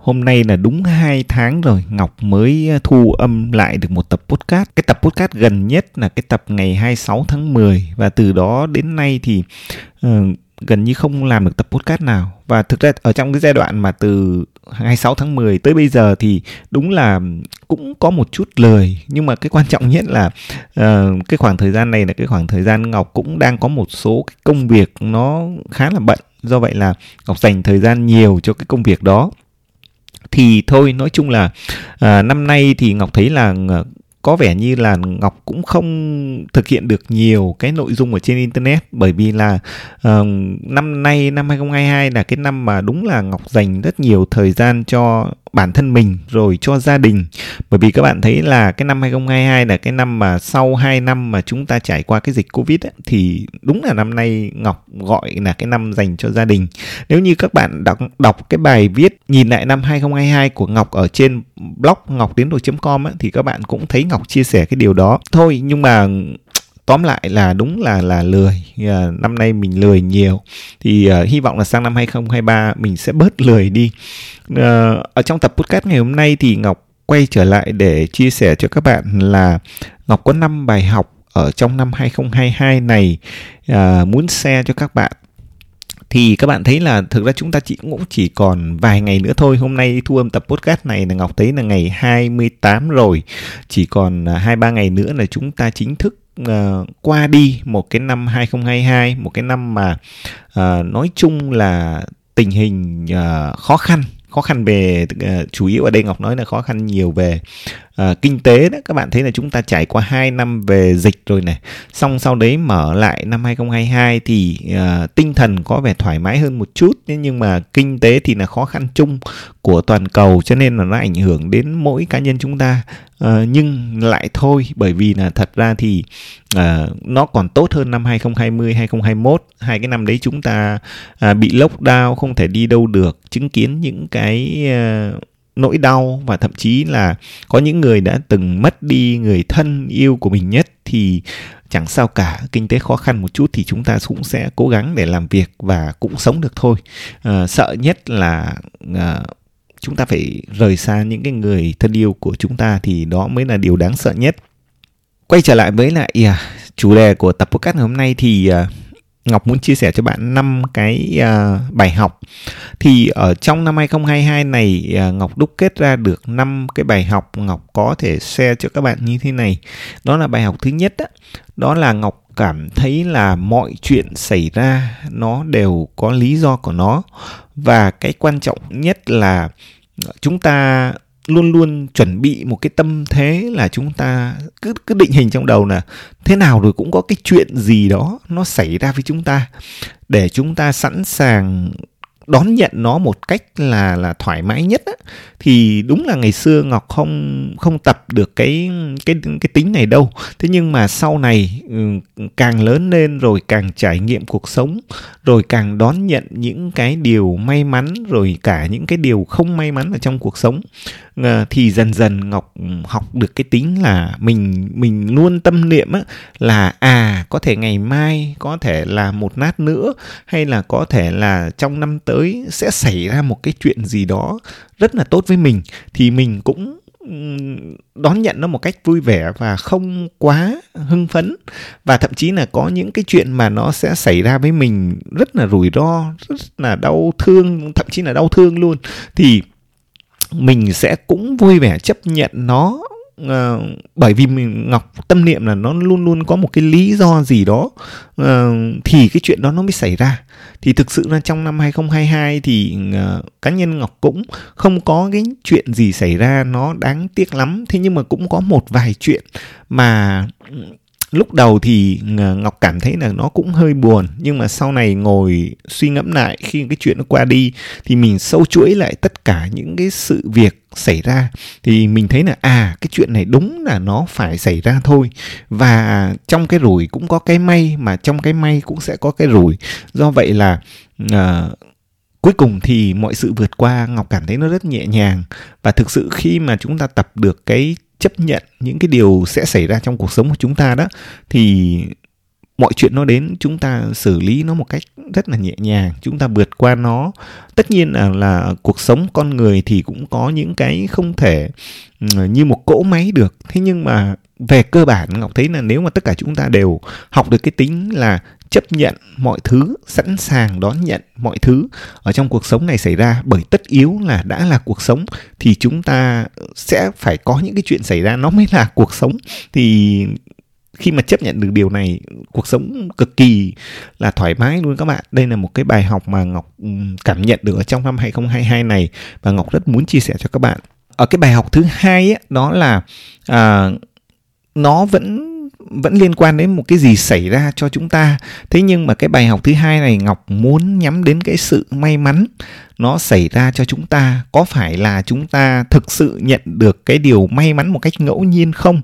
hôm nay là đúng 2 tháng rồi Ngọc mới ờ, thu âm lại được một tập podcast. Cái tập podcast gần nhất là cái tập ngày 26 tháng 10 và từ đó đến nay thì uh, gần như không làm được tập podcast nào. Và thực ra ở trong cái giai đoạn mà từ 26 tháng 10 tới bây giờ thì đúng là cũng có một chút lười nhưng mà cái quan trọng nhất là uh, cái khoảng thời gian này là cái khoảng thời gian Ngọc cũng đang có một số cái công việc nó khá là bận do vậy là Ngọc dành thời gian nhiều cho cái công việc đó thì thôi nói chung là à, năm nay thì ngọc thấy là à, có vẻ như là Ngọc cũng không thực hiện được nhiều cái nội dung ở trên internet. Bởi vì là uh, năm nay năm 2022 là cái năm mà đúng là Ngọc dành rất nhiều thời gian cho bản thân mình rồi cho gia đình bởi vì các bạn thấy là cái năm 2022 là cái năm mà sau 2 năm mà chúng ta trải qua cái dịch Covid ấy, thì đúng là năm nay Ngọc gọi là cái năm dành cho gia đình. Nếu như các bạn đọc đọc cái bài viết nhìn lại năm 2022 của Ngọc ở trên blog ngọc tiến com thì các bạn cũng thấy Ngọc chia sẻ cái điều đó. Thôi nhưng mà tóm lại là đúng là là lười à, năm nay mình lười nhiều thì à, hy vọng là sang năm 2023 mình sẽ bớt lười đi à, ở trong tập podcast ngày hôm nay thì Ngọc quay trở lại để chia sẻ cho các bạn là Ngọc có 5 bài học ở trong năm 2022 này à, muốn share cho các bạn thì các bạn thấy là thực ra chúng ta chỉ cũng chỉ còn vài ngày nữa thôi. Hôm nay thu âm tập podcast này là Ngọc thấy là ngày 28 rồi. Chỉ còn hai ba ngày nữa là chúng ta chính thức uh, qua đi một cái năm 2022 một cái năm mà uh, nói chung là tình hình uh, khó khăn khó khăn về uh, chủ yếu ở đây Ngọc nói là khó khăn nhiều về uh, kinh tế đó. Các bạn thấy là chúng ta trải qua 2 năm về dịch rồi này. Xong sau đấy mở lại năm 2022 thì uh, tinh thần có vẻ thoải mái hơn một chút nhưng mà kinh tế thì là khó khăn chung của toàn cầu cho nên là nó ảnh hưởng đến mỗi cá nhân chúng ta. Uh, nhưng lại thôi bởi vì là thật ra thì uh, nó còn tốt hơn năm 2020 2021 hai cái năm đấy chúng ta uh, bị lockdown không thể đi đâu được chứng kiến những cái uh, nỗi đau và thậm chí là có những người đã từng mất đi người thân yêu của mình nhất thì chẳng sao cả kinh tế khó khăn một chút thì chúng ta cũng sẽ cố gắng để làm việc và cũng sống được thôi. À, sợ nhất là à, chúng ta phải rời xa những cái người thân yêu của chúng ta thì đó mới là điều đáng sợ nhất. Quay trở lại với lại à, chủ đề của tập podcast ngày hôm nay thì à, Ngọc muốn chia sẻ cho bạn năm cái uh, bài học. Thì ở trong năm 2022 này uh, Ngọc đúc kết ra được năm cái bài học Ngọc có thể share cho các bạn như thế này. Đó là bài học thứ nhất đó, đó là Ngọc cảm thấy là mọi chuyện xảy ra nó đều có lý do của nó và cái quan trọng nhất là chúng ta luôn luôn chuẩn bị một cái tâm thế là chúng ta cứ cứ định hình trong đầu là thế nào rồi cũng có cái chuyện gì đó nó xảy ra với chúng ta. Để chúng ta sẵn sàng đón nhận nó một cách là là thoải mái nhất á, thì đúng là ngày xưa ngọc không không tập được cái cái cái tính này đâu. Thế nhưng mà sau này ừ, càng lớn lên rồi càng trải nghiệm cuộc sống rồi càng đón nhận những cái điều may mắn rồi cả những cái điều không may mắn ở trong cuộc sống ờ, thì dần dần ngọc học được cái tính là mình mình luôn tâm niệm á là à có thể ngày mai có thể là một nát nữa hay là có thể là trong năm tới sẽ xảy ra một cái chuyện gì đó rất là tốt với mình thì mình cũng đón nhận nó một cách vui vẻ và không quá hưng phấn. Và thậm chí là có những cái chuyện mà nó sẽ xảy ra với mình rất là rủi ro rất là đau thương thậm chí là đau thương luôn. Thì mình sẽ cũng vui vẻ chấp nhận nó uh, bởi vì mình ngọc tâm niệm là nó luôn luôn có một cái lý do gì đó uh, thì cái chuyện đó nó mới xảy ra thì thực sự là trong năm 2022 thì uh, cá nhân ngọc cũng không có cái chuyện gì xảy ra nó đáng tiếc lắm. Thế nhưng mà cũng có một vài chuyện mà ừ, lúc đầu thì ờ, ngọc cảm thấy là nó cũng hơi buồn nhưng mà sau này ngồi suy ngẫm lại khi cái chuyện nó qua đi thì mình sâu chuỗi lại tất cả những cái sự việc xảy ra. Thì mình thấy là à cái chuyện này đúng là nó phải xảy ra thôi. Và trong cái rủi cũng có cái may mà trong cái may cũng sẽ có cái rủi. Do vậy là uh, cuối cùng thì mọi sự vượt qua ngọc cảm thấy nó rất nhẹ nhàng. Và thực sự khi mà chúng ta tập được cái chấp nhận những cái điều sẽ xảy ra trong cuộc sống của chúng ta đó, thì mọi chuyện nó đến, chúng ta xử lý nó một cách rất là nhẹ nhàng, chúng ta vượt qua nó. Tất nhiên là là cuộc sống con người thì cũng có những cái không thể ừ, như một cỗ máy được. Thế nhưng mà về cơ bản, ngọc thấy là nếu mà tất cả chúng ta đều học được cái tính là chấp nhận mọi thứ sẵn sàng đón nhận mọi thứ ở trong cuộc sống này xảy ra. Bởi tất yếu là đã là cuộc sống thì chúng ta sẽ phải có những cái chuyện xảy ra nó mới là cuộc sống. Thì khi mà chấp nhận được điều này cuộc sống cực kỳ là thoải mái luôn các bạn. Đây là một cái bài học mà ngọc cảm nhận được ở trong năm 2022 này và ngọc rất muốn chia sẻ cho các bạn. Ở cái bài học thứ hai ấy, đó là à, nó vẫn vẫn liên quan đến một cái gì xảy ra cho chúng ta. Thế nhưng mà cái bài học thứ hai này ngọc muốn nhắm đến cái sự may mắn nó xảy ra cho chúng ta. Có phải là chúng ta thực sự nhận được cái điều may mắn một cách ngẫu nhiên không?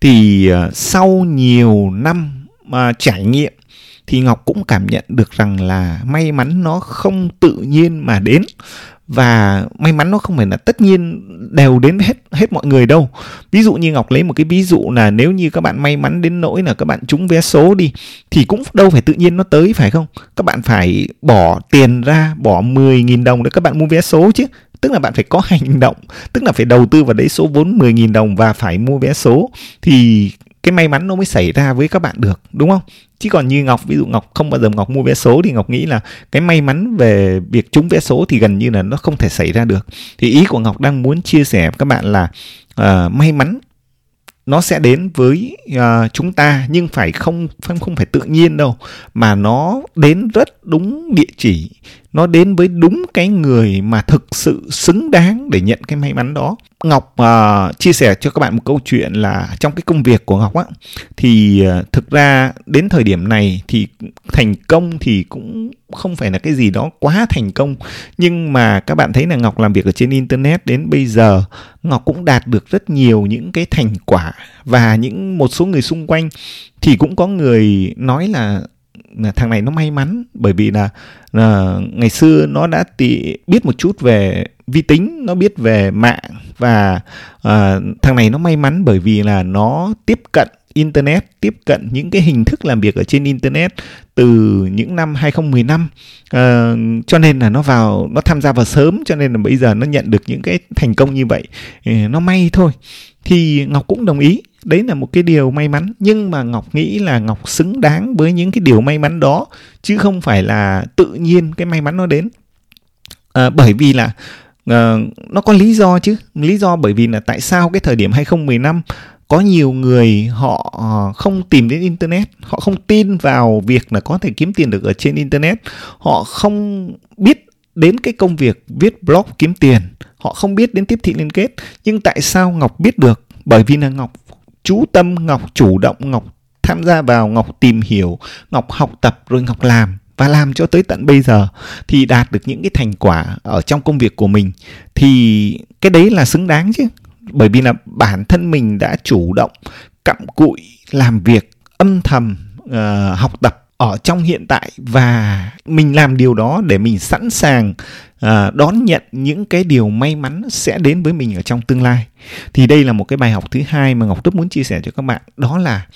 Thì ờ, sau nhiều năm mà trải nghiệm thì ngọc cũng cảm nhận được rằng là may mắn nó không tự nhiên mà đến và may mắn nó không phải là tất nhiên đều đến hết hết mọi người đâu. Ví dụ như ngọc lấy một cái ví dụ là nếu như các bạn may mắn đến nỗi là các bạn trúng vé số đi, thì cũng đâu phải tự nhiên nó tới, phải không? Các bạn phải bỏ tiền ra, bỏ 10.000 đồng để các bạn mua vé số chứ. Tức là bạn phải có hành động, tức là phải đầu tư vào đấy số vốn 10.000 đồng và phải mua vé số. Thì cái may mắn nó mới xảy ra với các bạn được đúng không? Chứ còn như ngọc ví dụ ngọc không bao giờ ngọc mua vé số thì ngọc nghĩ là cái may mắn về việc trúng vé số thì gần như là nó không thể xảy ra được. Thì ý của ngọc đang muốn chia sẻ với các bạn là uh, may mắn nó sẽ đến với uh, chúng ta nhưng phải không không không phải tự nhiên đâu mà nó đến rất đúng địa chỉ nó đến với đúng cái người mà thực sự xứng đáng để nhận cái may mắn đó. Ngọc uh, chia sẻ cho các bạn một câu chuyện là trong cái công việc của ngọc á thì uh, thực ra đến thời điểm này thì thành công thì cũng không phải là cái gì đó quá thành công. Nhưng mà các bạn thấy là ngọc làm việc ở trên internet đến bây giờ ngọc cũng đạt được rất nhiều những cái thành quả và những một số người xung quanh. Thì cũng có người nói là là thằng này nó may mắn bởi vì là, là ngày xưa nó đã tì, biết một chút về vi tính nó biết về mạng và uh, thằng này nó may mắn bởi vì là nó tiếp cận internet tiếp cận những cái hình thức làm việc ở trên internet từ những năm 2015 uh, à, cho nên là nó vào nó tham gia vào sớm cho nên là bây giờ nó nhận được những cái thành công như vậy. Nó may thôi. Thì Ngọc cũng đồng ý đấy là một cái điều may mắn. Nhưng mà ngọc nghĩ là ngọc xứng đáng với những cái điều may mắn đó chứ không phải là tự nhiên cái may mắn nó đến. À, bởi vì là à, nó có lý do chứ. Lý do bởi vì là tại sao cái thời điểm 2015 có nhiều người họ ờ, không tìm đến internet họ không tin vào việc là có thể kiếm tiền được ở trên internet. Họ không biết đến cái công việc viết blog kiếm tiền. Họ không biết đến tiếp thị liên kết. Nhưng tại sao ngọc biết được? Bởi vì là ngọc chú tâm ngọc chủ động ngọc tham gia vào ngọc tìm hiểu ngọc học tập rồi ngọc làm và làm cho tới tận bây giờ thì đạt được những cái thành quả ở trong công việc của mình. Thì cái đấy là xứng đáng chứ bởi vì là bản thân mình đã chủ động cặm cụi làm việc âm thầm uh, học tập ở trong hiện tại và mình làm điều đó để mình sẵn sàng à, đón nhận những cái điều may mắn sẽ đến với mình ở trong tương lai. Thì đây là một cái bài học thứ hai mà ngọc rất muốn chia sẻ cho các bạn. Đó là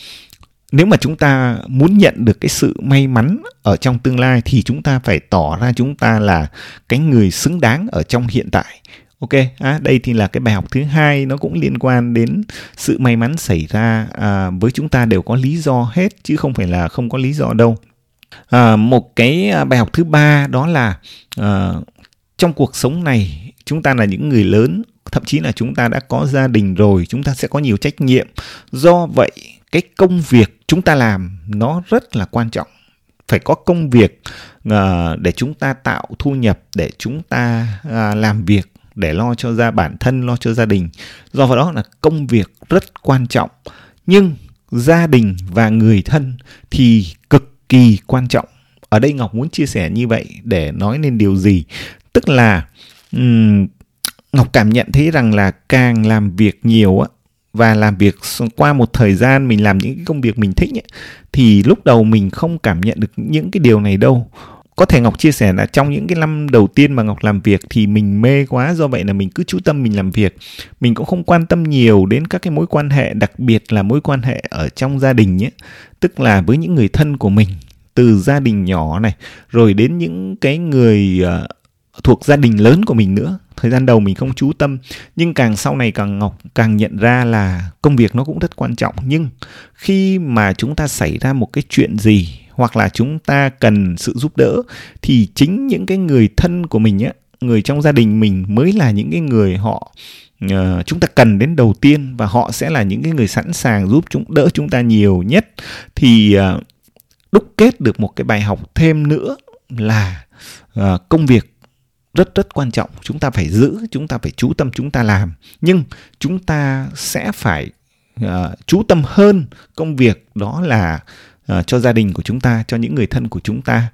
nếu mà chúng ta muốn nhận được cái sự may mắn ở trong tương lai thì chúng ta phải tỏ ra chúng ta là cái người xứng đáng ở trong hiện tại ok à, đây thì là cái bài học thứ hai nó cũng liên quan đến sự may mắn xảy ra à, với chúng ta đều có lý do hết chứ không phải là không có lý do đâu. À, một cái à, bài học thứ ba đó là à, trong cuộc sống này chúng ta là những người lớn thậm chí là chúng ta đã có gia đình rồi chúng ta sẽ có nhiều trách nhiệm. Do vậy cái công việc chúng ta làm nó rất là quan trọng. Phải có công việc uh, để chúng ta tạo thu nhập để chúng ta uh, làm việc để lo cho gia bản thân lo cho gia đình. Do vào đó là công việc rất quan trọng. Nhưng gia đình và người thân thì cực kỳ quan trọng. Ở đây ngọc muốn chia sẻ như vậy để nói nên điều gì? Tức là um, ngọc cảm nhận thấy rằng là càng làm việc nhiều á và làm việc qua một thời gian mình làm những cái công việc mình thích ấy, thì lúc đầu mình không cảm nhận được những cái điều này đâu có thể Ngọc chia sẻ là trong những cái năm đầu tiên mà Ngọc làm việc thì mình mê quá do vậy là mình cứ chú tâm mình làm việc. Mình cũng không quan tâm nhiều đến các cái mối quan hệ đặc biệt là mối quan hệ ở trong gia đình nhé. Tức là với những người thân của mình từ gia đình nhỏ này rồi đến những cái người uh, thuộc gia đình lớn của mình nữa. Thời gian đầu mình không chú tâm nhưng càng sau này càng ngọc càng nhận ra là công việc nó cũng rất quan trọng. Nhưng khi mà chúng ta xảy ra một cái chuyện gì hoặc là chúng ta cần sự giúp đỡ thì chính những cái người thân của mình á người trong gia đình mình mới là những cái người họ uh, chúng ta cần đến đầu tiên và họ sẽ là những cái người sẵn sàng giúp chúng đỡ chúng ta nhiều nhất. Thì uh, đúc kết được một cái bài học thêm nữa là uh, công việc rất rất quan trọng. Chúng ta phải giữ chúng ta phải chú tâm chúng ta làm. Nhưng chúng ta sẽ phải uh, chú tâm hơn công việc đó là uh, cho gia đình của chúng ta cho những người thân của chúng ta.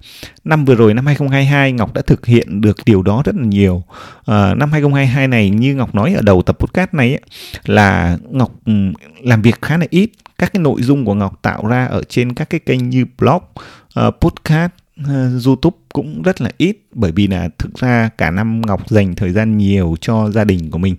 Năm vừa rồi năm 2022 Ngọc đã thực hiện được điều đó rất là nhiều. Uh, năm 2022 này như Ngọc nói ở đầu tập podcast này ấy, là Ngọc ừ, làm việc khá là ít. Các cái nội dung của Ngọc tạo ra ở trên các cái kênh như blog uh, podcast YouTube cũng rất là ít bởi vì là thực ra cả năm Ngọc dành thời gian nhiều cho gia đình của mình.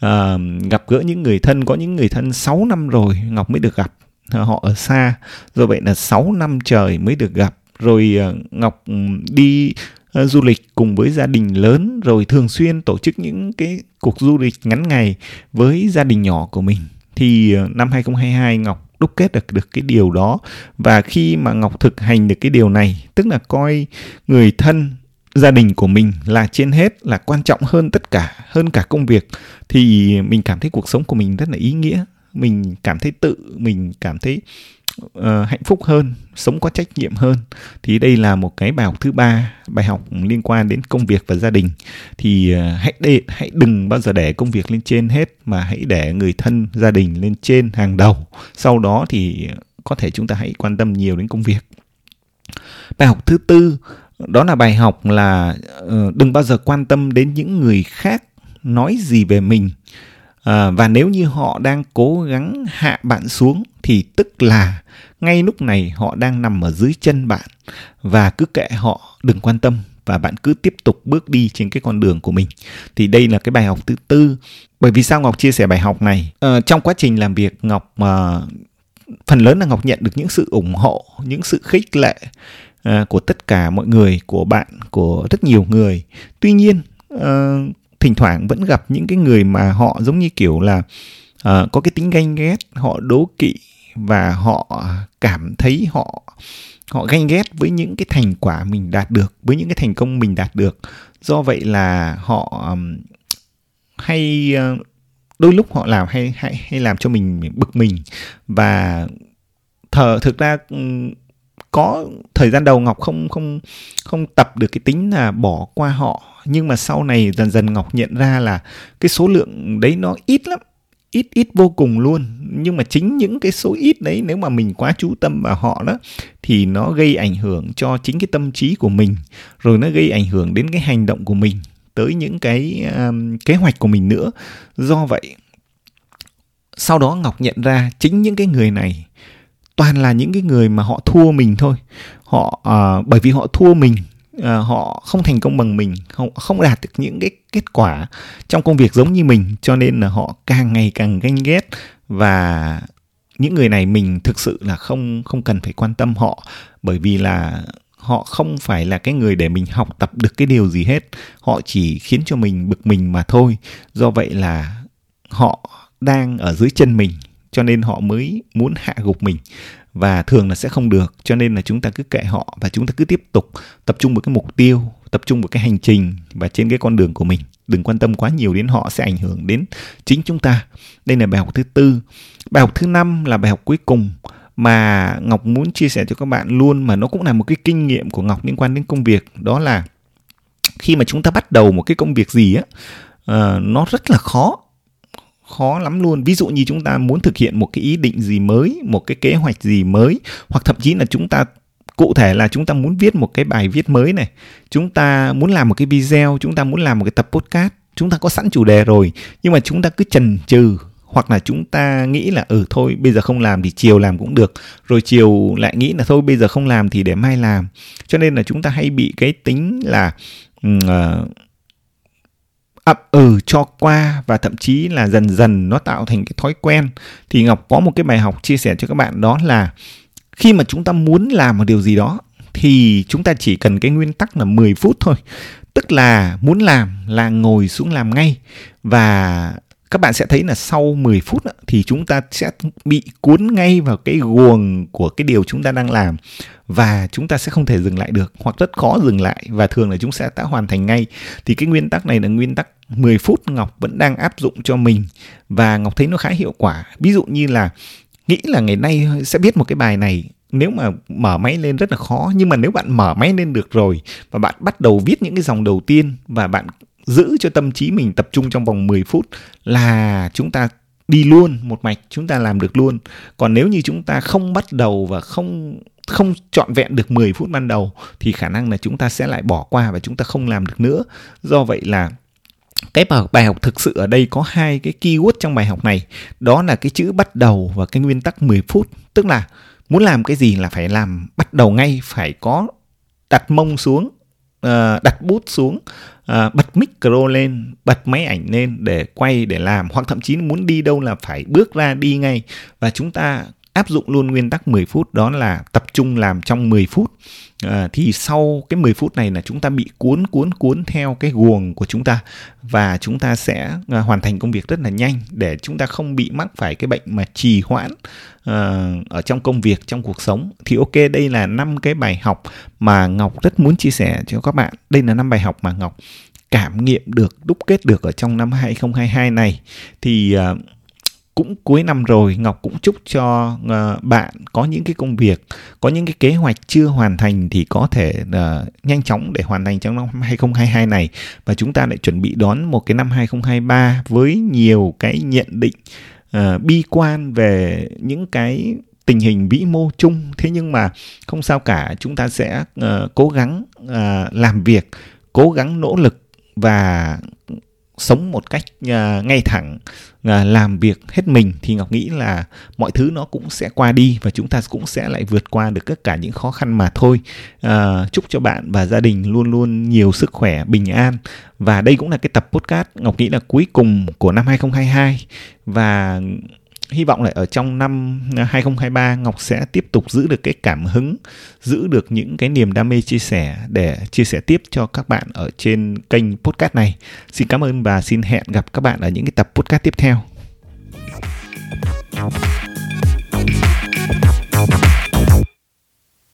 À, gặp gỡ những người thân có những người thân 6 năm rồi Ngọc mới được gặp họ ở xa. Do vậy là 6 năm trời mới được gặp. Rồi ờ, Ngọc ừ, đi ờ, du lịch cùng với gia đình lớn. Rồi thường xuyên tổ chức những cái cuộc du lịch ngắn ngày với gia đình nhỏ của mình. Thì ờ, năm 2022 Ngọc đúc kết được được cái điều đó. Và khi mà ngọc thực hành được cái điều này, tức là coi người thân gia đình của mình là trên hết, là quan trọng hơn tất cả, hơn cả công việc, thì mình cảm thấy cuộc sống của mình rất là ý nghĩa mình cảm thấy tự mình cảm thấy uh, hạnh phúc hơn sống có trách nhiệm hơn. Thì đây là một cái bài học thứ ba bài học liên quan đến công việc và gia đình. Thì uh, hãy để hãy đừng bao giờ để công việc lên trên hết mà hãy để người thân gia đình lên trên hàng đầu. Sau đó thì có thể chúng ta hãy quan tâm nhiều đến công việc. Bài học thứ tư đó là bài học là uh, đừng bao giờ quan tâm đến những người khác nói gì về mình à, và nếu như họ đang cố gắng hạ bạn xuống thì tức là ngay lúc này họ đang nằm ở dưới chân bạn. Và cứ kệ họ đừng quan tâm và bạn cứ tiếp tục bước đi trên cái con đường của mình. Thì đây là cái bài học thứ tư. Bởi vì sao ngọc chia sẻ bài học này? À, trong quá trình làm việc ngọc à, phần lớn là ngọc nhận được những sự ủng hộ những sự khích lệ à, của tất cả mọi người của bạn của rất nhiều người. Tuy nhiên thỉnh thoảng vẫn gặp những cái người mà họ giống như kiểu là uh, có cái tính ganh ghét họ đố kỵ và họ cảm thấy họ họ ganh ghét với những cái thành quả mình đạt được với những cái thành công mình đạt được. Do vậy là họ um, hay uh, đôi lúc họ làm hay hay hay làm cho mình bực mình. Và thờ thực ra um, có thời gian đầu ngọc không không không tập được cái tính là bỏ qua họ nhưng mà sau này dần dần ngọc nhận ra là cái số lượng đấy nó ít lắm ít ít vô cùng luôn. Nhưng mà chính những cái số ít đấy nếu mà mình quá chú tâm vào họ đó thì nó gây ảnh hưởng cho chính cái tâm trí của mình rồi nó gây ảnh hưởng đến cái hành động của mình tới những cái um, kế hoạch của mình nữa. Do vậy sau đó ngọc nhận ra chính những cái người này toàn là những cái người mà họ thua mình thôi. Họ uh, bởi vì họ thua mình uh, họ không thành công bằng mình không không đạt được những cái kết quả trong công việc giống như mình cho nên là họ càng ngày càng ganh ghét và những người này mình thực sự là không không cần phải quan tâm họ bởi vì là họ không phải là cái người để mình học tập được cái điều gì hết. Họ chỉ khiến cho mình bực mình mà thôi. Do vậy là họ đang ở dưới chân mình cho nên họ mới muốn hạ gục mình và thường là sẽ không được. Cho nên là chúng ta cứ kệ họ và chúng ta cứ tiếp tục tập trung vào cái mục tiêu tập trung vào cái hành trình và trên cái con đường của mình. Đừng quan tâm quá nhiều đến họ sẽ ảnh hưởng đến chính chúng ta. Đây là bài học thứ tư. Bài học thứ năm là bài học cuối cùng mà ngọc muốn chia sẻ cho các bạn luôn mà nó cũng là một cái kinh nghiệm của ngọc liên quan đến công việc. Đó là khi mà chúng ta bắt đầu một cái công việc gì á uh, nó rất là khó khó lắm luôn. Ví dụ như chúng ta muốn thực hiện một cái ý định gì mới một cái kế hoạch gì mới hoặc thậm chí là chúng ta cụ thể là chúng ta muốn viết một cái bài viết mới này chúng ta muốn làm một cái video chúng ta muốn làm một cái tập podcast chúng ta có sẵn chủ đề rồi nhưng mà chúng ta cứ chần chừ hoặc là chúng ta nghĩ là ừ thôi bây giờ không làm thì chiều làm cũng được rồi chiều lại nghĩ là thôi bây giờ không làm thì để mai làm. Cho nên là chúng ta hay bị cái tính là uh, ậm ừ cho qua và thậm chí là dần dần nó tạo thành cái thói quen. Thì ngọc có một cái bài học chia sẻ cho các bạn, đó là khi mà chúng ta muốn làm một điều gì đó thì chúng ta chỉ cần cái nguyên tắc là 10 phút thôi. Tức là muốn làm là ngồi xuống làm ngay. Và các bạn sẽ thấy là sau 10 phút thì chúng ta sẽ bị cuốn ngay vào cái guồng của cái điều chúng ta đang làm. Và chúng ta sẽ không thể dừng lại được, hoặc rất khó dừng lại. Và thường là chúng sẽ đã hoàn thành ngay. Thì cái nguyên tắc này là nguyên tắc 10 phút Ngọc vẫn đang áp dụng cho mình. Và Ngọc thấy nó khá hiệu quả. Ví dụ như là nghĩ là ngày nay sẽ viết một cái bài này, nếu mà mở máy lên rất là khó. Nhưng mà nếu bạn mở máy lên được rồi và bạn bắt đầu viết những cái dòng đầu tiên và bạn giữ cho tâm trí mình tập trung trong vòng 10 phút là chúng ta đi luôn, một mạch chúng ta làm được luôn. Còn nếu như chúng ta không bắt đầu và không không trọn vẹn được 10 phút ban đầu thì khả năng là chúng ta sẽ lại bỏ qua và chúng ta không làm được nữa. Do vậy là cái bài học thực sự ở đây có hai cái keyword trong bài học này. Đó là cái chữ bắt đầu và cái nguyên tắc 10 phút. Tức là muốn làm cái gì là phải làm bắt đầu ngay, phải có đặt mông xuống ờ, đặt bút xuống ờ, bật micro lên, bật máy ảnh lên để quay, để làm. Hoặc thậm chí muốn đi đâu là phải bước ra đi ngay. Và chúng ta áp dụng luôn nguyên tắc 10 phút đó là tập trung làm trong 10 phút. À, thì sau cái 10 phút này là chúng ta bị cuốn cuốn cuốn theo cái guồng của chúng ta và chúng ta sẽ à, hoàn thành công việc rất là nhanh để chúng ta không bị mắc phải cái bệnh mà trì hoãn à, ở trong công việc trong cuộc sống. Thì ok đây là năm cái bài học mà Ngọc rất muốn chia sẻ cho các bạn. Đây là năm bài học mà Ngọc cảm nghiệm được đúc kết được ở trong năm 2022 này. Thì uh, cũng cuối năm rồi Ngọc cũng chúc cho uh, bạn có những cái công việc có những cái kế hoạch chưa hoàn thành thì có thể uh, nhanh chóng để hoàn thành trong năm 2022 này. Và chúng ta lại chuẩn bị đón một cái năm 2023 với nhiều cái nhận định uh, bi quan về những cái tình hình vĩ mô chung. Thế nhưng mà không sao cả chúng ta sẽ uh, cố gắng uh, làm việc cố gắng nỗ lực và sống một cách uh, ngay thẳng uh, làm việc hết mình thì ngọc nghĩ là mọi thứ nó cũng sẽ qua đi và chúng ta cũng sẽ lại vượt qua được tất cả những khó khăn mà thôi. Uh, chúc cho bạn và gia đình luôn luôn nhiều sức khỏe bình an. Và đây cũng là cái tập podcast ngọc nghĩ là cuối cùng của năm 2022 và hy vọng là ở trong năm à, 2023 Ngọc sẽ tiếp tục giữ được cái cảm hứng, giữ được những cái niềm đam mê chia sẻ để chia sẻ tiếp cho các bạn ở trên kênh podcast này. Xin cảm ơn và xin hẹn gặp các bạn ở những cái tập podcast tiếp theo.